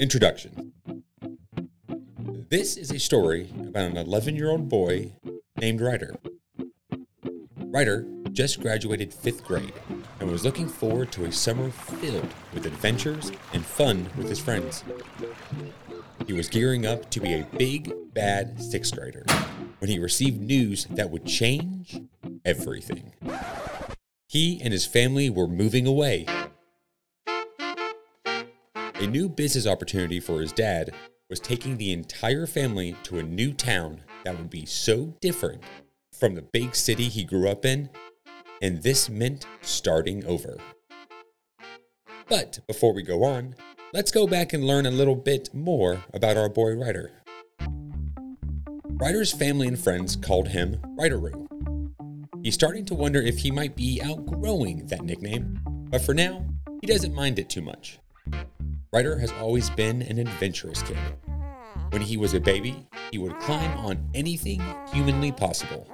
Introduction This is a story about an 11 year old boy named Ryder. Ryder just graduated fifth grade and was looking forward to a summer filled with adventures and fun with his friends. He was gearing up to be a big, bad sixth grader when he received news that would change everything. He and his family were moving away. A new business opportunity for his dad was taking the entire family to a new town that would be so different from the big city he grew up in, and this meant starting over. But before we go on, let's go back and learn a little bit more about our boy Ryder. Ryder's family and friends called him Ryder Roo. He's starting to wonder if he might be outgrowing that nickname, but for now, he doesn't mind it too much. Ryder has always been an adventurous kid. When he was a baby, he would climb on anything humanly possible,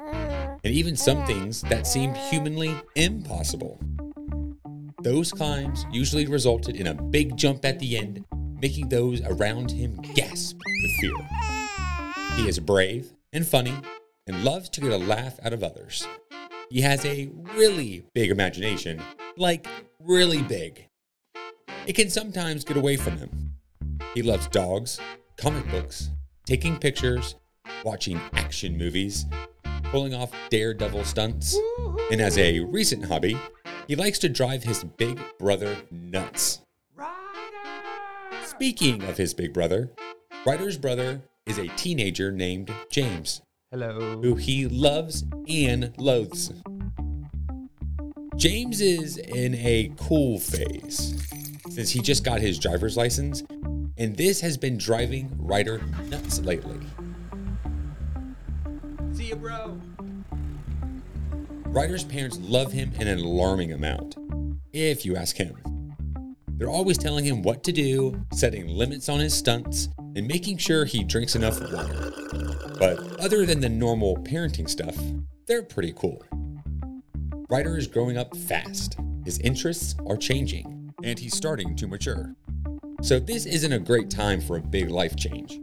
and even some things that seemed humanly impossible. Those climbs usually resulted in a big jump at the end, making those around him gasp with fear. He is brave and funny and loves to get a laugh out of others. He has a really big imagination, like really big. It can sometimes get away from him. He loves dogs, comic books, taking pictures, watching action movies, pulling off daredevil stunts, and as a recent hobby, he likes to drive his big brother nuts. Speaking of his big brother, Ryder's brother is a teenager named James. Hello. Who he loves and loathes. James is in a cool phase since he just got his driver's license, and this has been driving Ryder nuts lately. See you, bro. Ryder's parents love him an alarming amount, if you ask him. They're always telling him what to do, setting limits on his stunts, and making sure he drinks enough water. But other than the normal parenting stuff, they're pretty cool. Ryder is growing up fast, his interests are changing, and he's starting to mature. So, this isn't a great time for a big life change.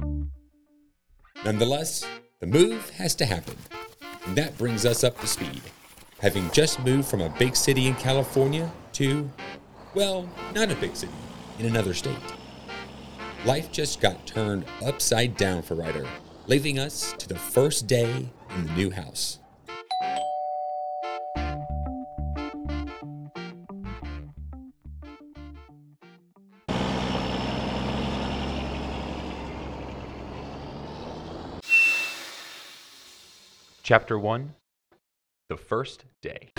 Nonetheless, the move has to happen, and that brings us up to speed having just moved from a big city in California to, well, not a big city, in another state. Life just got turned upside down for Ryder, leaving us to the first day in the new house. Chapter 1 The First Day.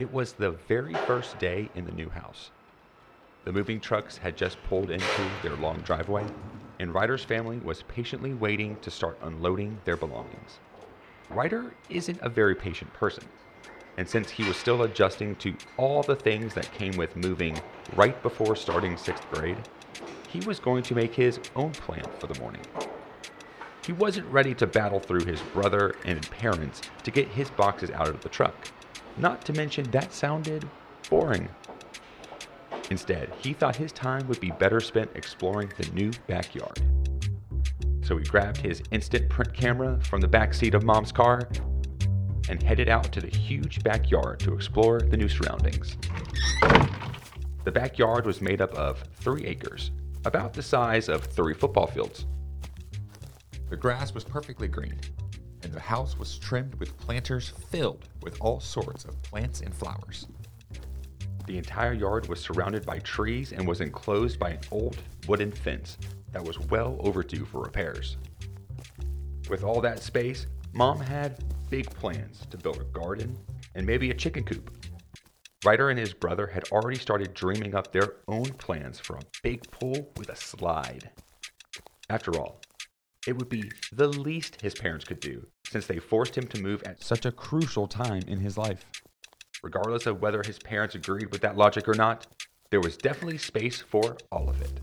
It was the very first day in the new house. The moving trucks had just pulled into their long driveway, and Ryder's family was patiently waiting to start unloading their belongings. Ryder isn't a very patient person, and since he was still adjusting to all the things that came with moving right before starting sixth grade, he was going to make his own plan for the morning. He wasn't ready to battle through his brother and parents to get his boxes out of the truck. Not to mention, that sounded boring. Instead, he thought his time would be better spent exploring the new backyard. So he grabbed his instant print camera from the back seat of mom's car and headed out to the huge backyard to explore the new surroundings. The backyard was made up of three acres, about the size of three football fields. The grass was perfectly green, and the house was trimmed with planters filled with all sorts of plants and flowers. The entire yard was surrounded by trees and was enclosed by an old wooden fence that was well overdue for repairs. With all that space, Mom had big plans to build a garden and maybe a chicken coop. Ryder and his brother had already started dreaming up their own plans for a big pool with a slide. After all, it would be the least his parents could do since they forced him to move at such a crucial time in his life. Regardless of whether his parents agreed with that logic or not, there was definitely space for all of it.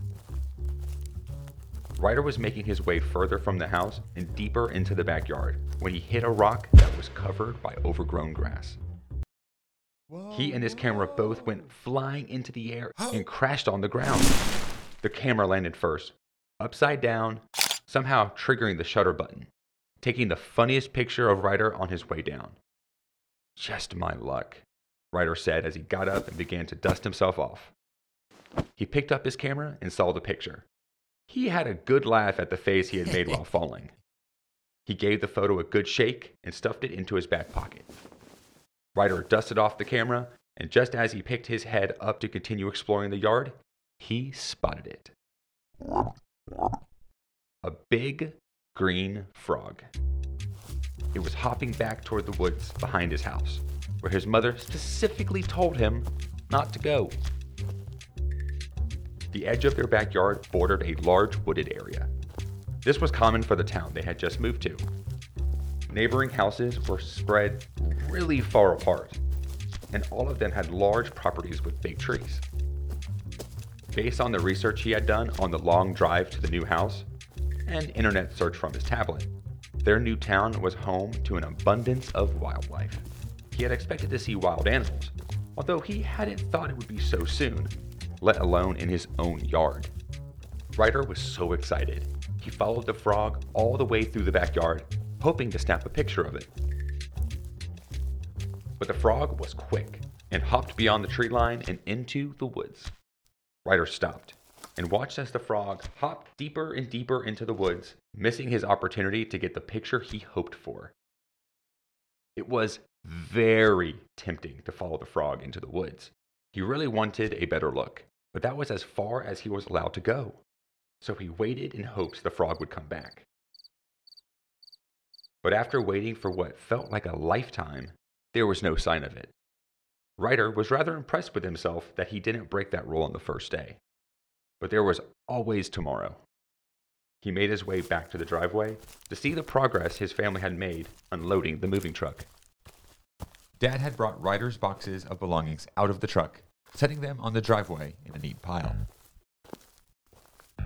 Ryder was making his way further from the house and deeper into the backyard when he hit a rock that was covered by overgrown grass. He and his camera both went flying into the air and crashed on the ground. The camera landed first, upside down, somehow triggering the shutter button, taking the funniest picture of Ryder on his way down. Just my luck, Ryder said as he got up and began to dust himself off. He picked up his camera and saw the picture. He had a good laugh at the face he had made while falling. He gave the photo a good shake and stuffed it into his back pocket. Ryder dusted off the camera, and just as he picked his head up to continue exploring the yard, he spotted it. A big green frog. It was hopping back toward the woods behind his house, where his mother specifically told him not to go. The edge of their backyard bordered a large wooded area. This was common for the town they had just moved to. Neighboring houses were spread really far apart, and all of them had large properties with big trees. Based on the research he had done on the long drive to the new house and internet search from his tablet, their new town was home to an abundance of wildlife. He had expected to see wild animals, although he hadn't thought it would be so soon, let alone in his own yard. Ryder was so excited. He followed the frog all the way through the backyard, hoping to snap a picture of it. But the frog was quick and hopped beyond the tree line and into the woods. Ryder stopped and watched as the frog hopped deeper and deeper into the woods, missing his opportunity to get the picture he hoped for. It was very tempting to follow the frog into the woods. He really wanted a better look, but that was as far as he was allowed to go. So he waited in hopes the frog would come back. But after waiting for what felt like a lifetime, there was no sign of it. Ryder was rather impressed with himself that he didn't break that rule on the first day. But there was always tomorrow. He made his way back to the driveway to see the progress his family had made unloading the moving truck. Dad had brought Ryder's boxes of belongings out of the truck, setting them on the driveway in a neat pile.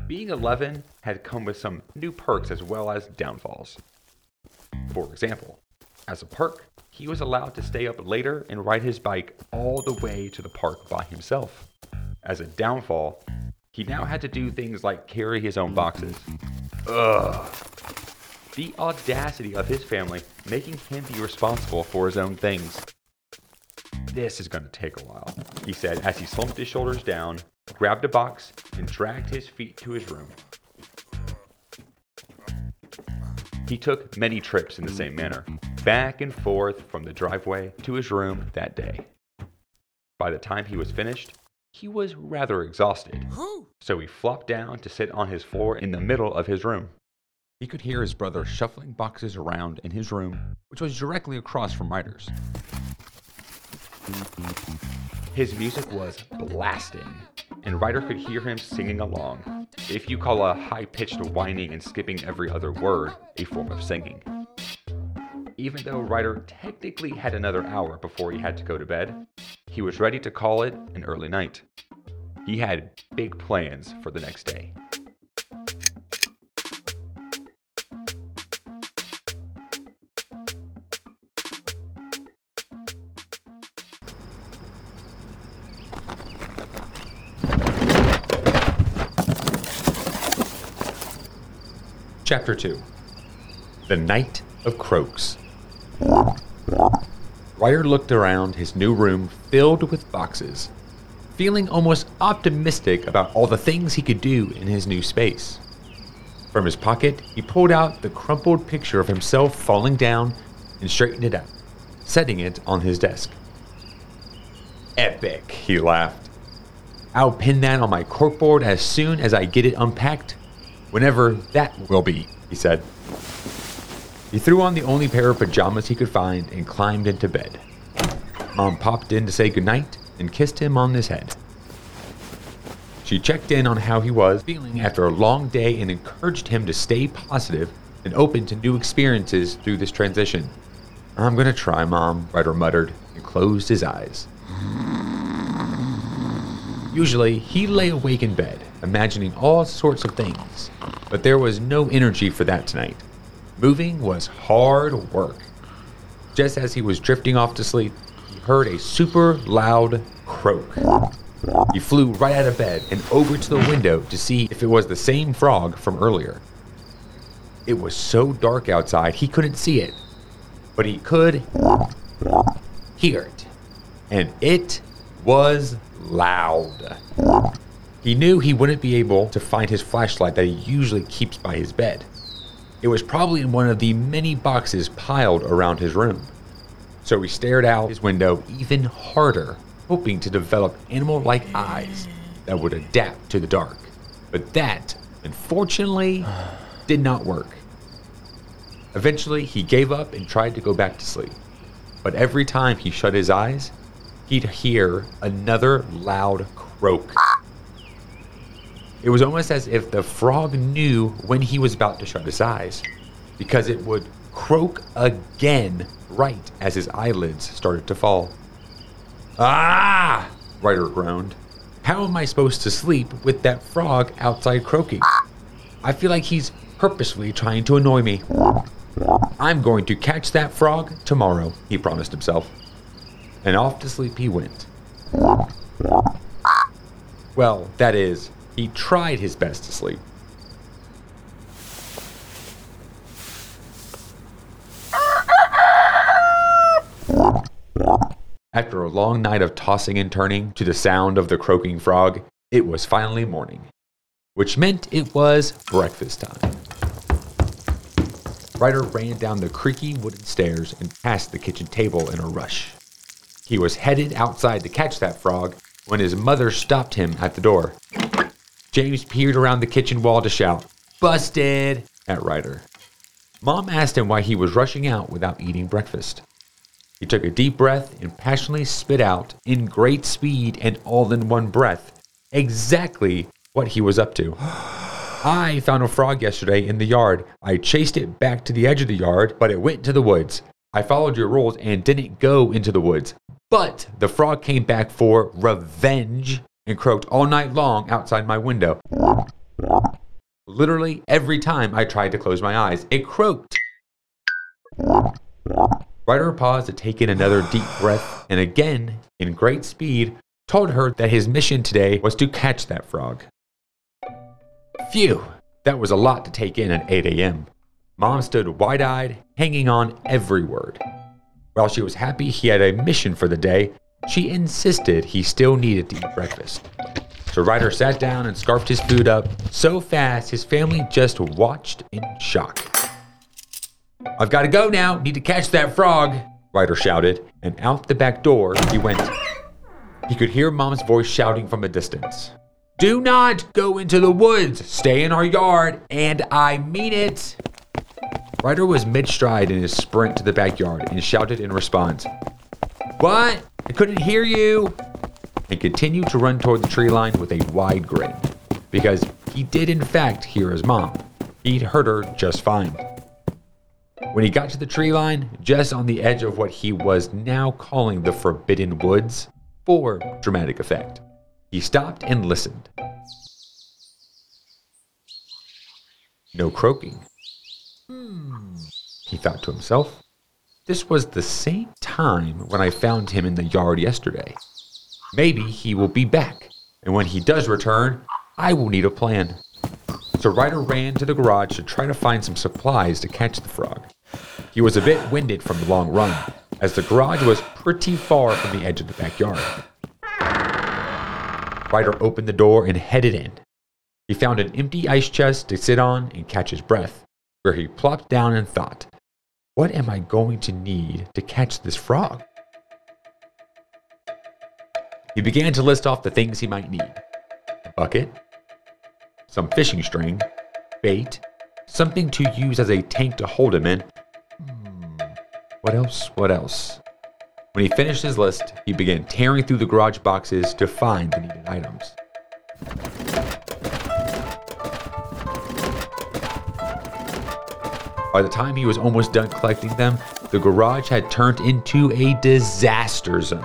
Being 11 had come with some new perks as well as downfalls. For example, as a perk, he was allowed to stay up later and ride his bike all the way to the park by himself. As a downfall, he now had to do things like carry his own boxes. Ugh. The audacity of his family making him be responsible for his own things. This is going to take a while, he said as he slumped his shoulders down, grabbed a box, and dragged his feet to his room. He took many trips in the same manner, back and forth from the driveway to his room that day. By the time he was finished, he was rather exhausted, so he flopped down to sit on his floor in the middle of his room. He could hear his brother shuffling boxes around in his room, which was directly across from Ryder's. His music was blasting, and Ryder could hear him singing along. If you call a high pitched whining and skipping every other word a form of singing. Even though Ryder technically had another hour before he had to go to bed, he was ready to call it an early night. He had big plans for the next day. Chapter 2 The Night of Croaks. Ryder looked around his new room filled with boxes, feeling almost optimistic about all the things he could do in his new space. From his pocket, he pulled out the crumpled picture of himself falling down and straightened it out, setting it on his desk. Epic, he laughed. I'll pin that on my corkboard as soon as I get it unpacked, whenever that will be, he said. He threw on the only pair of pajamas he could find and climbed into bed. Mom popped in to say goodnight and kissed him on his head. She checked in on how he was feeling after a long day and encouraged him to stay positive and open to new experiences through this transition. I'm gonna try, Mom, Ryder muttered and closed his eyes. Usually, he lay awake in bed, imagining all sorts of things. but there was no energy for that tonight. Moving was hard work. Just as he was drifting off to sleep, he heard a super loud croak. He flew right out of bed and over to the window to see if it was the same frog from earlier. It was so dark outside he couldn't see it, but he could hear it. And it was loud. He knew he wouldn't be able to find his flashlight that he usually keeps by his bed. It was probably in one of the many boxes piled around his room. So he stared out his window even harder, hoping to develop animal like eyes that would adapt to the dark. But that, unfortunately, did not work. Eventually, he gave up and tried to go back to sleep. But every time he shut his eyes, he'd hear another loud croak. It was almost as if the frog knew when he was about to shut his eyes, because it would croak again right as his eyelids started to fall. Ah! Ryder groaned. How am I supposed to sleep with that frog outside croaking? I feel like he's purposefully trying to annoy me. I'm going to catch that frog tomorrow, he promised himself. And off to sleep he went. Well, that is, he tried his best to sleep. After a long night of tossing and turning to the sound of the croaking frog, it was finally morning, which meant it was breakfast time. Ryder ran down the creaky wooden stairs and past the kitchen table in a rush. He was headed outside to catch that frog when his mother stopped him at the door. James peered around the kitchen wall to shout, Busted! at Ryder. Mom asked him why he was rushing out without eating breakfast. He took a deep breath and passionately spit out, in great speed and all in one breath, exactly what he was up to. I found a frog yesterday in the yard. I chased it back to the edge of the yard, but it went to the woods. I followed your rules and didn't go into the woods. But the frog came back for revenge and croaked all night long outside my window. Literally every time I tried to close my eyes, it croaked. Ryder paused to take in another deep breath and again, in great speed, told her that his mission today was to catch that frog. Phew, that was a lot to take in at 8 a.m. Mom stood wide eyed, hanging on every word. While she was happy he had a mission for the day, she insisted he still needed to eat breakfast. So Ryder sat down and scarfed his food up so fast his family just watched in shock. I've got to go now. Need to catch that frog, Ryder shouted, and out the back door he went. He could hear Mom's voice shouting from a distance. Do not go into the woods. Stay in our yard, and I mean it. Ryder was mid stride in his sprint to the backyard and shouted in response, What? I couldn't hear you. And continued to run toward the tree line with a wide grin, because he did, in fact, hear his mom. He'd heard her just fine. When he got to the tree line, just on the edge of what he was now calling the Forbidden Woods, for dramatic effect, he stopped and listened. No croaking. Hmm, he thought to himself. This was the same time when I found him in the yard yesterday. Maybe he will be back, and when he does return, I will need a plan. So Ryder ran to the garage to try to find some supplies to catch the frog. He was a bit winded from the long run, as the garage was pretty far from the edge of the backyard. Ryder opened the door and headed in. He found an empty ice chest to sit on and catch his breath, where he plopped down and thought, What am I going to need to catch this frog? He began to list off the things he might need a bucket, some fishing string, bait, something to use as a tank to hold him in. Hmm, what else? What else? When he finished his list, he began tearing through the garage boxes to find the needed items. By the time he was almost done collecting them, the garage had turned into a disaster zone.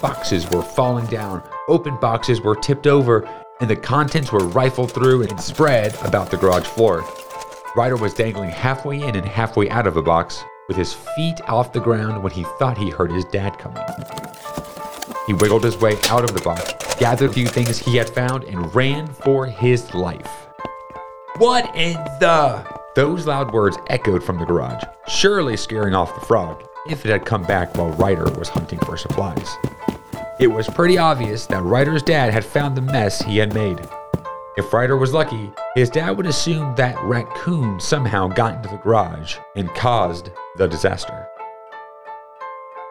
Boxes were falling down, open boxes were tipped over, and the contents were rifled through and spread about the garage floor. Ryder was dangling halfway in and halfway out of a box, with his feet off the ground when he thought he heard his dad coming. He wiggled his way out of the box, gathered a few things he had found, and ran for his life. What in the? Those loud words echoed from the garage, surely scaring off the frog if it had come back while Ryder was hunting for supplies. It was pretty obvious that Ryder's dad had found the mess he had made. If Ryder was lucky, his dad would assume that raccoon somehow got into the garage and caused the disaster.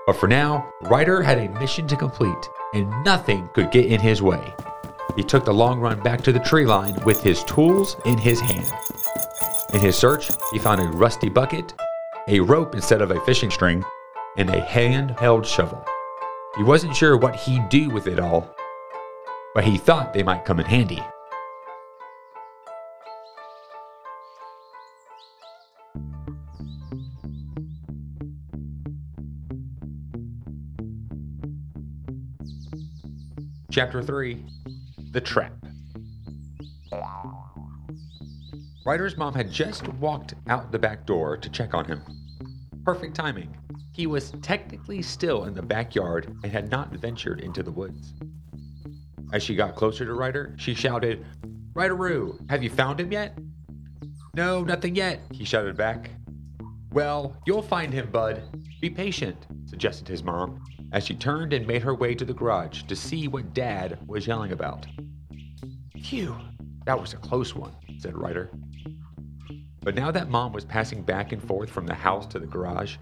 But for now, Ryder had a mission to complete, and nothing could get in his way. He took the long run back to the tree line with his tools in his hand. In his search, he found a rusty bucket, a rope instead of a fishing string, and a hand-held shovel. He wasn't sure what he'd do with it all, but he thought they might come in handy. Chapter 3 The Trap. Ryder's mom had just walked out the back door to check on him. Perfect timing. He was technically still in the backyard and had not ventured into the woods. As she got closer to Ryder, she shouted, Ryder Roo, have you found him yet? No, nothing yet, he shouted back. Well, you'll find him, bud. Be patient, suggested his mom, as she turned and made her way to the garage to see what Dad was yelling about. Phew, that was a close one, said Ryder. But now that Mom was passing back and forth from the house to the garage,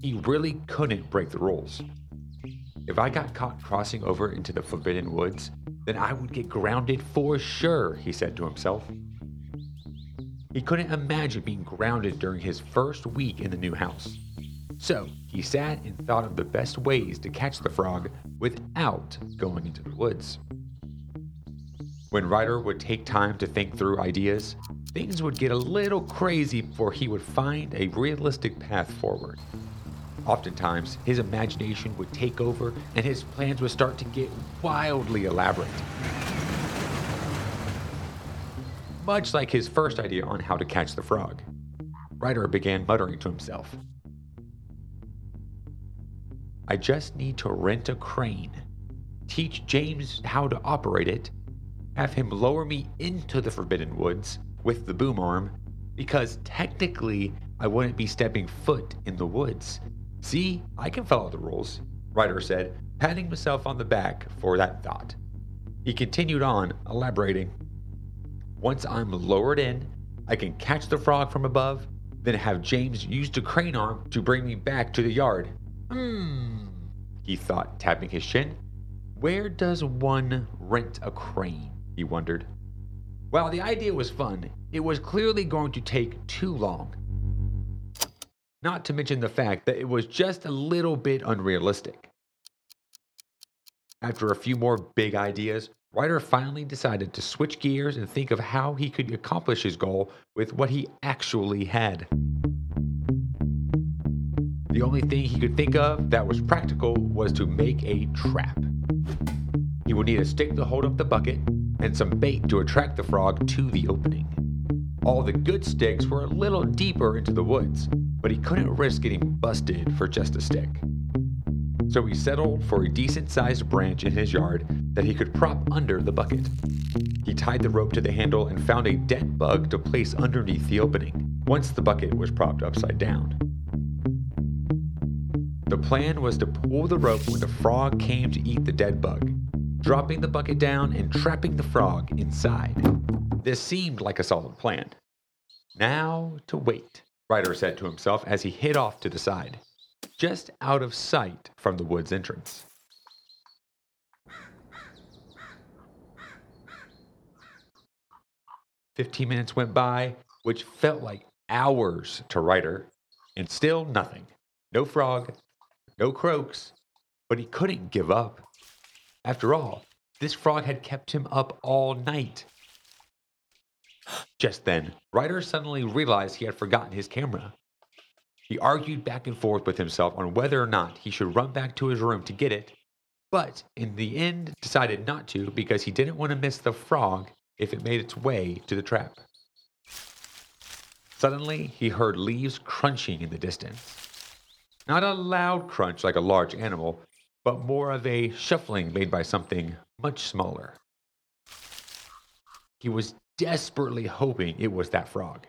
he really couldn't break the rules. If I got caught crossing over into the Forbidden Woods, then I would get grounded for sure, he said to himself. He couldn't imagine being grounded during his first week in the new house. So he sat and thought of the best ways to catch the frog without going into the woods. When Ryder would take time to think through ideas, things would get a little crazy before he would find a realistic path forward. Oftentimes, his imagination would take over and his plans would start to get wildly elaborate. Much like his first idea on how to catch the frog, Ryder began muttering to himself. I just need to rent a crane, teach James how to operate it, have him lower me into the Forbidden Woods with the boom arm, because technically I wouldn't be stepping foot in the woods. See, I can follow the rules, Ryder said, patting himself on the back for that thought. He continued on, elaborating. Once I'm lowered in, I can catch the frog from above, then have James use the crane arm to bring me back to the yard. Hmm, he thought, tapping his chin. Where does one rent a crane? He wondered. While the idea was fun, it was clearly going to take too long. Not to mention the fact that it was just a little bit unrealistic. After a few more big ideas, Ryder finally decided to switch gears and think of how he could accomplish his goal with what he actually had. The only thing he could think of that was practical was to make a trap. He would need a stick to hold up the bucket and some bait to attract the frog to the opening. All the good sticks were a little deeper into the woods, but he couldn't risk getting busted for just a stick. So he settled for a decent sized branch in his yard that he could prop under the bucket. He tied the rope to the handle and found a dead bug to place underneath the opening once the bucket was propped upside down. The plan was to pull the rope when the frog came to eat the dead bug, dropping the bucket down and trapping the frog inside. This seemed like a solid plan. Now to wait, Ryder said to himself as he hid off to the side, just out of sight from the wood's entrance. Fifteen minutes went by, which felt like hours to Ryder, and still nothing. No frog, no croaks, but he couldn't give up. After all, this frog had kept him up all night. Just then, Ryder suddenly realized he had forgotten his camera. He argued back and forth with himself on whether or not he should run back to his room to get it, but in the end decided not to because he didn't want to miss the frog if it made its way to the trap. Suddenly, he heard leaves crunching in the distance. Not a loud crunch like a large animal, but more of a shuffling made by something much smaller. He was desperately hoping it was that frog.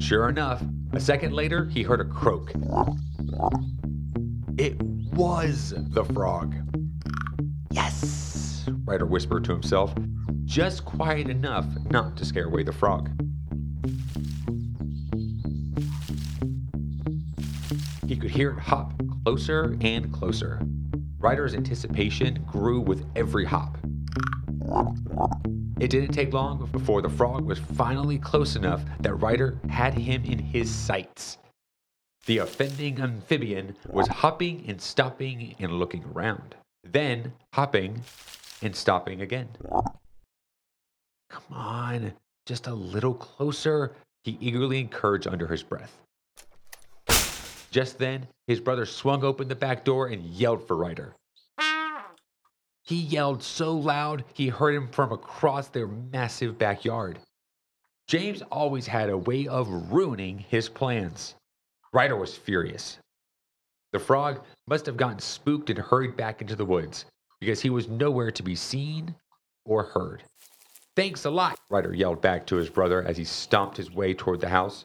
Sure enough, a second later, he heard a croak. It was the frog. Yes, Ryder whispered to himself, just quiet enough not to scare away the frog. He could hear it hop closer and closer. Ryder's anticipation grew with every hop. It didn't take long before the frog was finally close enough that Ryder had him in his sights. The offending amphibian was hopping and stopping and looking around, then hopping and stopping again. Come on, just a little closer, he eagerly encouraged under his breath. Just then, his brother swung open the back door and yelled for Ryder. He yelled so loud he heard him from across their massive backyard. James always had a way of ruining his plans. Ryder was furious. The frog must have gotten spooked and hurried back into the woods because he was nowhere to be seen or heard. Thanks a lot, Ryder yelled back to his brother as he stomped his way toward the house.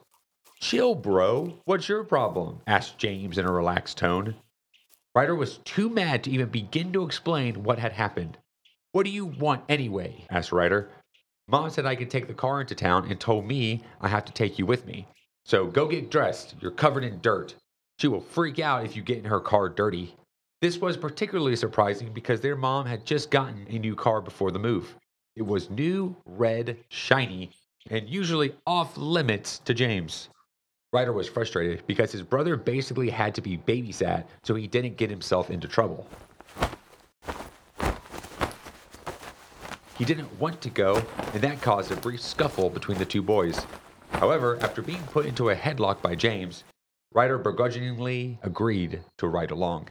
Chill, bro. What's your problem? asked James in a relaxed tone. Ryder was too mad to even begin to explain what had happened. What do you want anyway? asked Ryder. Mom said I could take the car into town and told me I have to take you with me. So go get dressed. You're covered in dirt. She will freak out if you get in her car dirty. This was particularly surprising because their mom had just gotten a new car before the move. It was new, red, shiny, and usually off limits to James. Ryder was frustrated because his brother basically had to be babysat so he didn't get himself into trouble. He didn't want to go, and that caused a brief scuffle between the two boys. However, after being put into a headlock by James, Ryder begrudgingly agreed to ride along.